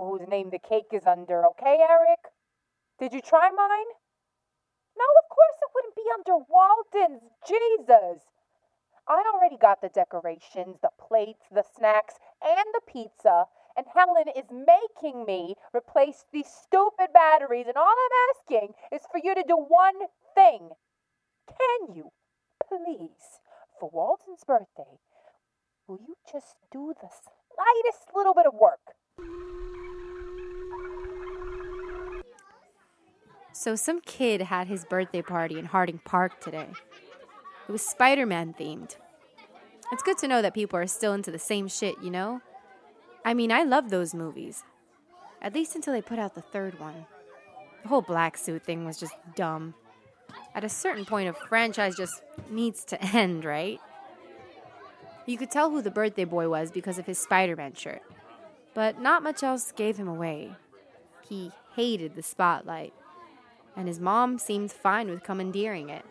know whose name the cake is under, okay, Eric? Did you try mine? No, of course it wouldn't be under Walden's. Jesus. I already got the decorations, the plates, the snacks, and the pizza, and Helen is making me replace these stupid batteries, and all I'm asking is for you to do one thing. Can you, please, for Walden's birthday, will you just do the slightest little bit of work? So, some kid had his birthday party in Harding Park today. It was Spider Man themed. It's good to know that people are still into the same shit, you know? I mean, I love those movies. At least until they put out the third one. The whole black suit thing was just dumb. At a certain point, a franchise just needs to end, right? You could tell who the birthday boy was because of his Spider Man shirt, but not much else gave him away. He hated the spotlight, and his mom seemed fine with commandeering it.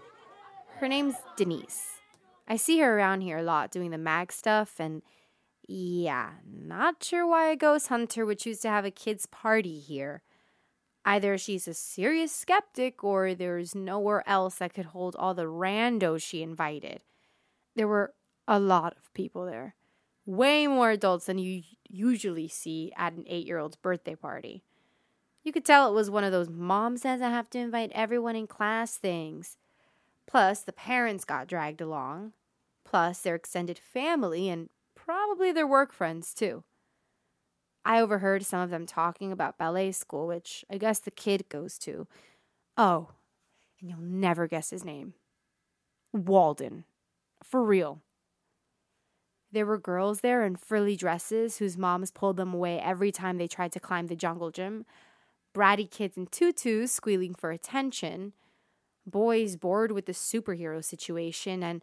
Her name's Denise. I see her around here a lot doing the mag stuff, and yeah, not sure why a ghost hunter would choose to have a kid's party here. Either she's a serious skeptic or there's nowhere else that could hold all the randos she invited. There were a lot of people there. Way more adults than you usually see at an eight year old's birthday party. You could tell it was one of those mom says I have to invite everyone in class things. Plus, the parents got dragged along. Plus, their extended family and probably their work friends, too. I overheard some of them talking about ballet school, which I guess the kid goes to. Oh, and you'll never guess his name Walden. For real. There were girls there in frilly dresses whose moms pulled them away every time they tried to climb the jungle gym, bratty kids in tutus squealing for attention, boys bored with the superhero situation, and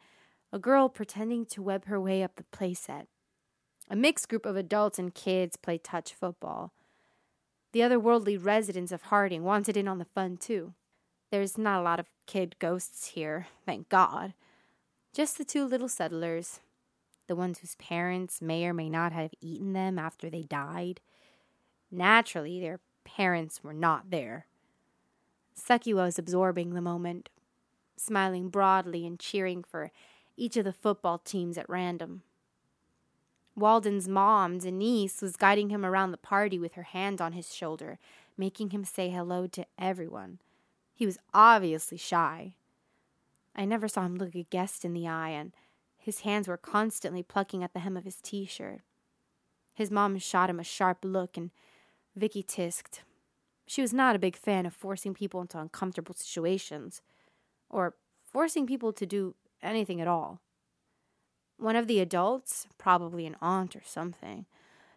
a girl pretending to web her way up the playset. A mixed group of adults and kids play touch football. The otherworldly residents of Harding wanted in on the fun, too. There's not a lot of kid ghosts here, thank God. Just the two little settlers, the ones whose parents may or may not have eaten them after they died. Naturally, their parents were not there. Seki was absorbing the moment, smiling broadly and cheering for each of the football teams at random. Walden's mom, Denise, was guiding him around the party with her hand on his shoulder, making him say hello to everyone. He was obviously shy. I never saw him look a guest in the eye, and his hands were constantly plucking at the hem of his t shirt. His mom shot him a sharp look, and Vicky tisked. She was not a big fan of forcing people into uncomfortable situations, or forcing people to do anything at all. One of the adults, probably an aunt or something,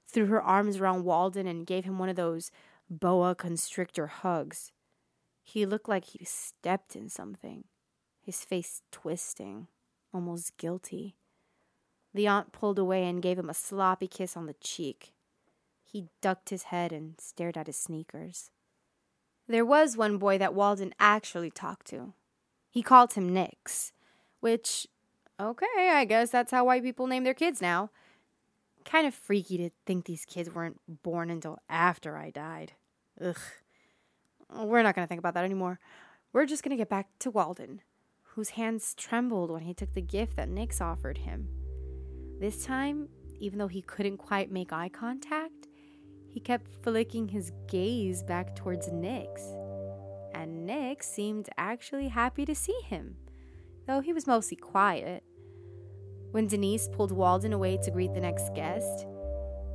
threw her arms around Walden and gave him one of those boa constrictor hugs. He looked like he stepped in something, his face twisting, almost guilty. The aunt pulled away and gave him a sloppy kiss on the cheek. He ducked his head and stared at his sneakers. There was one boy that Walden actually talked to. He called him Nix, which Okay, I guess that's how white people name their kids now. Kind of freaky to think these kids weren't born until after I died. Ugh. We're not going to think about that anymore. We're just going to get back to Walden, whose hands trembled when he took the gift that Nix offered him. This time, even though he couldn't quite make eye contact, he kept flicking his gaze back towards Nix. And Nix seemed actually happy to see him, though he was mostly quiet. When Denise pulled Walden away to greet the next guest,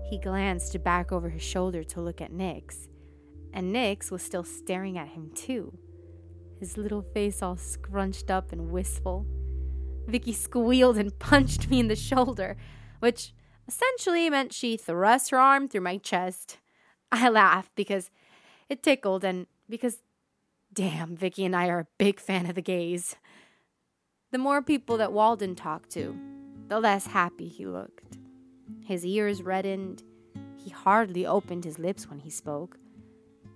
he glanced back over his shoulder to look at Nix, and Nix was still staring at him too, his little face all scrunched up and wistful. Vicky squealed and punched me in the shoulder, which essentially meant she thrust her arm through my chest. I laughed because it tickled and because damn, Vicky and I are a big fan of the gays. The more people that Walden talked to, the less happy he looked. His ears reddened. He hardly opened his lips when he spoke,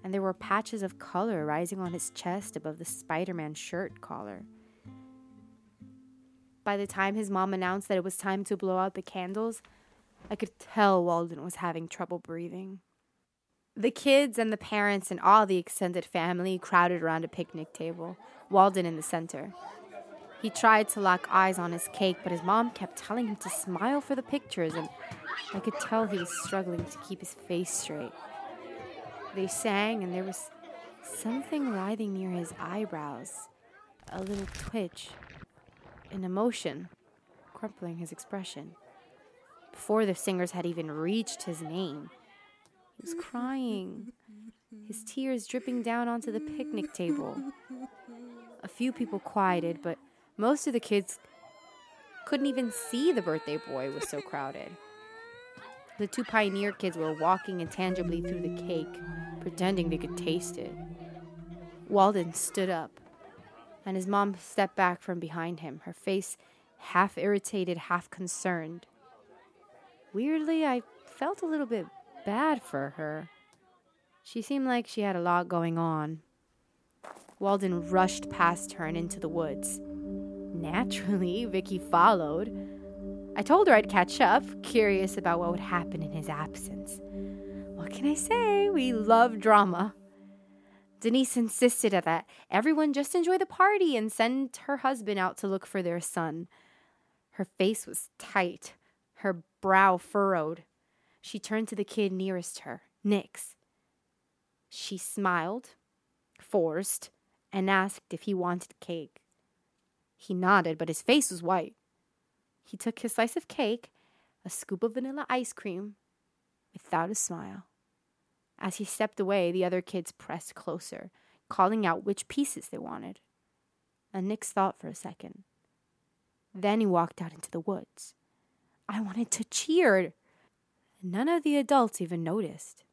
and there were patches of color rising on his chest above the Spider Man shirt collar. By the time his mom announced that it was time to blow out the candles, I could tell Walden was having trouble breathing. The kids and the parents and all the extended family crowded around a picnic table, Walden in the center. He tried to lock eyes on his cake, but his mom kept telling him to smile for the pictures, and I could tell he was struggling to keep his face straight. They sang, and there was something writhing near his eyebrows, a little twitch, an emotion crumpling his expression. Before the singers had even reached his name, he was crying, his tears dripping down onto the picnic table. A few people quieted, but most of the kids couldn't even see the birthday boy, was so crowded. The two pioneer kids were walking intangibly through the cake, pretending they could taste it. Walden stood up, and his mom stepped back from behind him, her face half irritated, half concerned. Weirdly, I felt a little bit bad for her. She seemed like she had a lot going on. Walden rushed past her and into the woods. Naturally, Vicky followed. I told her I'd catch up, curious about what would happen in his absence. What can I say? We love drama. Denise insisted that everyone just enjoy the party and send her husband out to look for their son. Her face was tight, her brow furrowed. She turned to the kid nearest her, Nix. She smiled, forced, and asked if he wanted cake. He nodded, but his face was white. He took his slice of cake, a scoop of vanilla ice cream, without a smile. As he stepped away, the other kids pressed closer, calling out which pieces they wanted. And Nix thought for a second. Then he walked out into the woods. I wanted to cheer. None of the adults even noticed.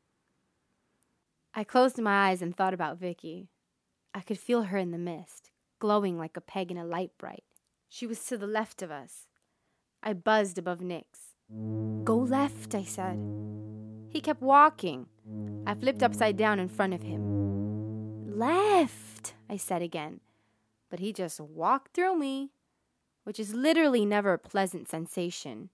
I closed my eyes and thought about Vicky. I could feel her in the mist, glowing like a peg in a Lite-Brite. She was to the left of us. I buzzed above Nix. Go left, I said. He kept walking. I flipped upside down in front of him. Left, I said again. But he just walked through me, which is literally never a pleasant sensation.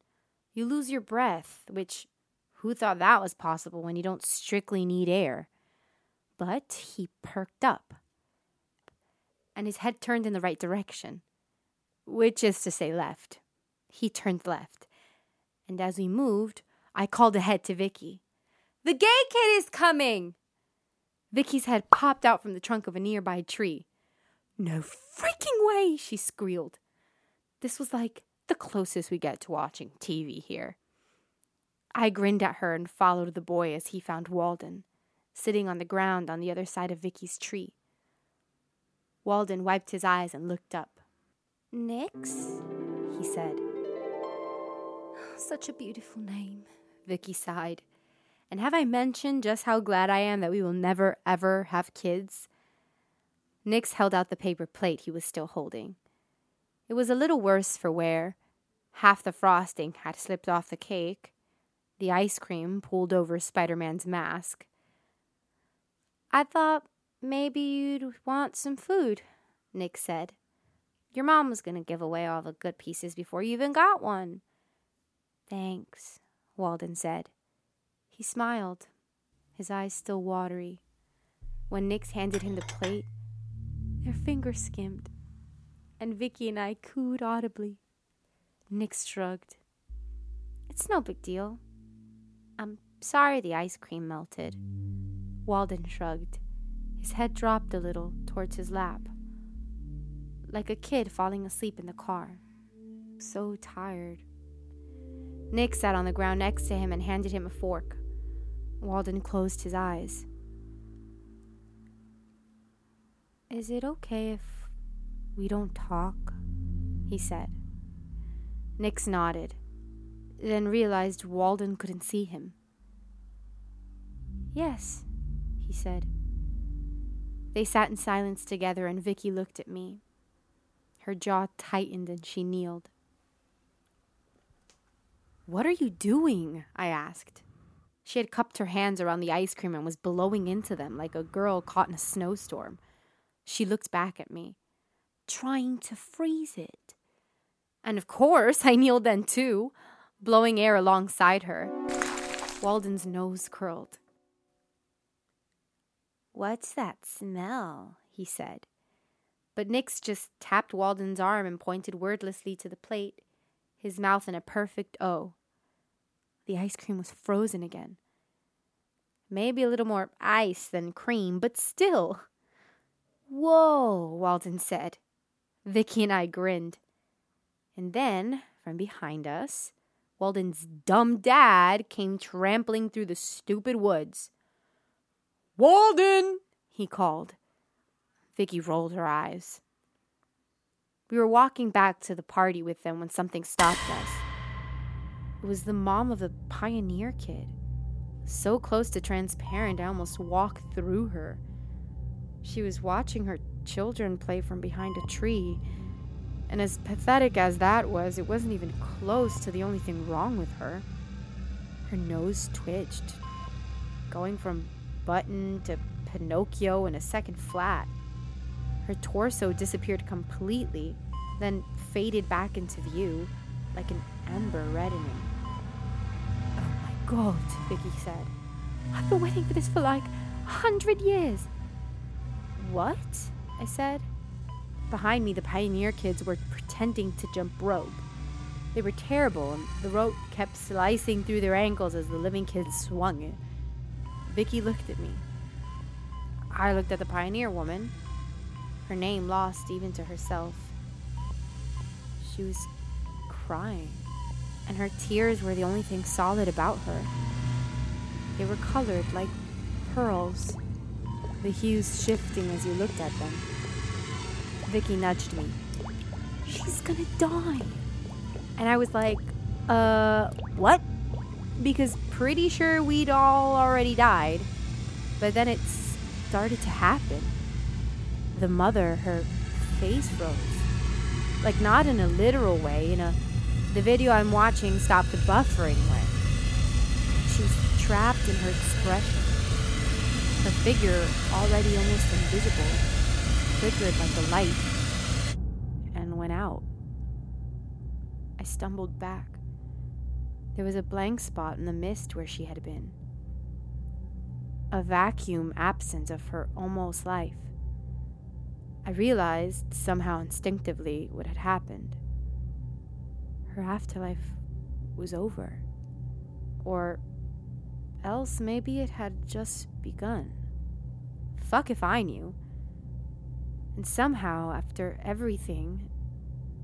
You lose your breath, which who thought that was possible when you don't strictly need air? But he perked up and his head turned in the right direction, which is to say left. He turned left, and as we moved, I called ahead to Vicky. The gay kid is coming! Vicky's head popped out from the trunk of a nearby tree. No freaking way, she squealed. This was like the closest we get to watching TV here. I grinned at her and followed the boy as he found Walden, sitting on the ground on the other side of Vicky's tree. Walden wiped his eyes and looked up. Nix, he said. Such a beautiful name, Vicky sighed. And have I mentioned just how glad I am that we will never, ever have kids? Nix held out the paper plate he was still holding. It was a little worse for wear. Half the frosting had slipped off the cake. The ice cream pulled over Spider Man's mask. I thought Maybe you'd want some food, Nix said. Your mom was going to give away all the good pieces before you even got one. Thanks, Walden said. He smiled, his eyes still watery. When Nix handed him the plate, their fingers skimmed, and Vicky and I cooed audibly. Nix shrugged. It's no big deal. I'm sorry the ice cream melted. Walden shrugged. His head dropped a little towards his lap, like a kid falling asleep in the car. So tired. Nix sat on the ground next to him and handed him a fork. Walden closed his eyes. Is it okay if we don't talk? he said. Nix nodded, then realized Walden couldn't see him. Yes, he said. They sat in silence together, and Vicky looked at me. Her jaw tightened and she kneeled. What are you doing? I asked. She had cupped her hands around the ice cream and was blowing into them like a girl caught in a snowstorm. She looked back at me, trying to freeze it. And of course, I kneeled then too, blowing air alongside her. Walden's nose curled. What's that smell? he said. But Nix just tapped Walden's arm and pointed wordlessly to the plate, his mouth in a perfect O. The ice cream was frozen again. Maybe a little more ice than cream, but still. Whoa, Walden said. Vicky and I grinned. And then, from behind us, Walden's dumb dad came trampling through the stupid woods. Walden! he called. Vicky rolled her eyes. We were walking back to the party with them when something stopped us. It was the mom of the pioneer kid. So close to transparent, I almost walked through her. She was watching her children play from behind a tree, and as pathetic as that was, it wasn't even close to the only thing wrong with her. Her nose twitched, going from button to Pinocchio in a second flat. Her torso disappeared completely, then faded back into view like an amber reddening. Oh my god, Vicky said. I've been waiting for this for like a hundred years. What? I said. Behind me, the pioneer kids were pretending to jump rope. They were terrible, and the rope kept slicing through their ankles as the living kids swung it. Vicky looked at me. I looked at the pioneer woman, her name lost even to herself. She was crying, and her tears were the only thing solid about her. They were colored like pearls, the hues shifting as you looked at them. Vicky nudged me. She's gonna die. And I was like, uh, what? Because pretty sure we'd all already died. But then it started to happen the mother, her face froze. Like not in a literal way, in a the video I'm watching stopped the buffering way. She's trapped in her expression. Her figure, already almost invisible, flickered like a light and went out. I stumbled back. There was a blank spot in the mist where she had been. A vacuum absent of her almost life. I realized, somehow instinctively, what had happened. Her afterlife was over. Or else maybe it had just begun. Fuck if I knew. And somehow, after everything,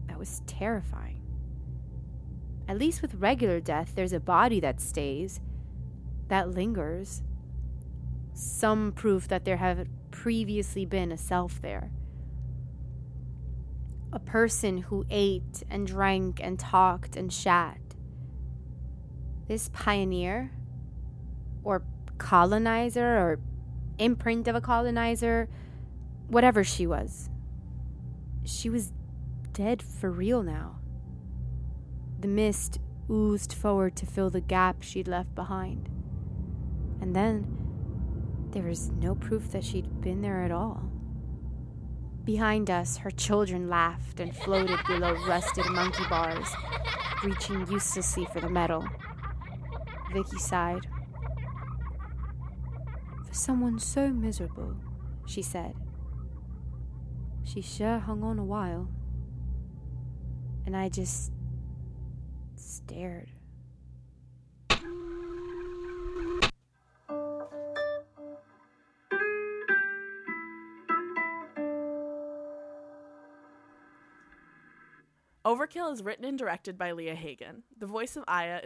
that was terrifying. At least with regular death, there's a body that stays, that lingers. Some proof that there had previously been a self there a person who ate and drank and talked and shat. This pioneer, or colonizer, or imprint of a colonizer, whatever she was, she was dead for real now. The mist oozed forward to fill the gap she'd left behind. And then there was no proof that she'd been there at all. Behind us, her children laughed and floated below rusted monkey bars, reaching uselessly for the metal. Vicky sighed. For someone so miserable, she said. She sure hung on a while. And I just stared. Overkill is written and directed by Leah Hagen. The voice of Aya is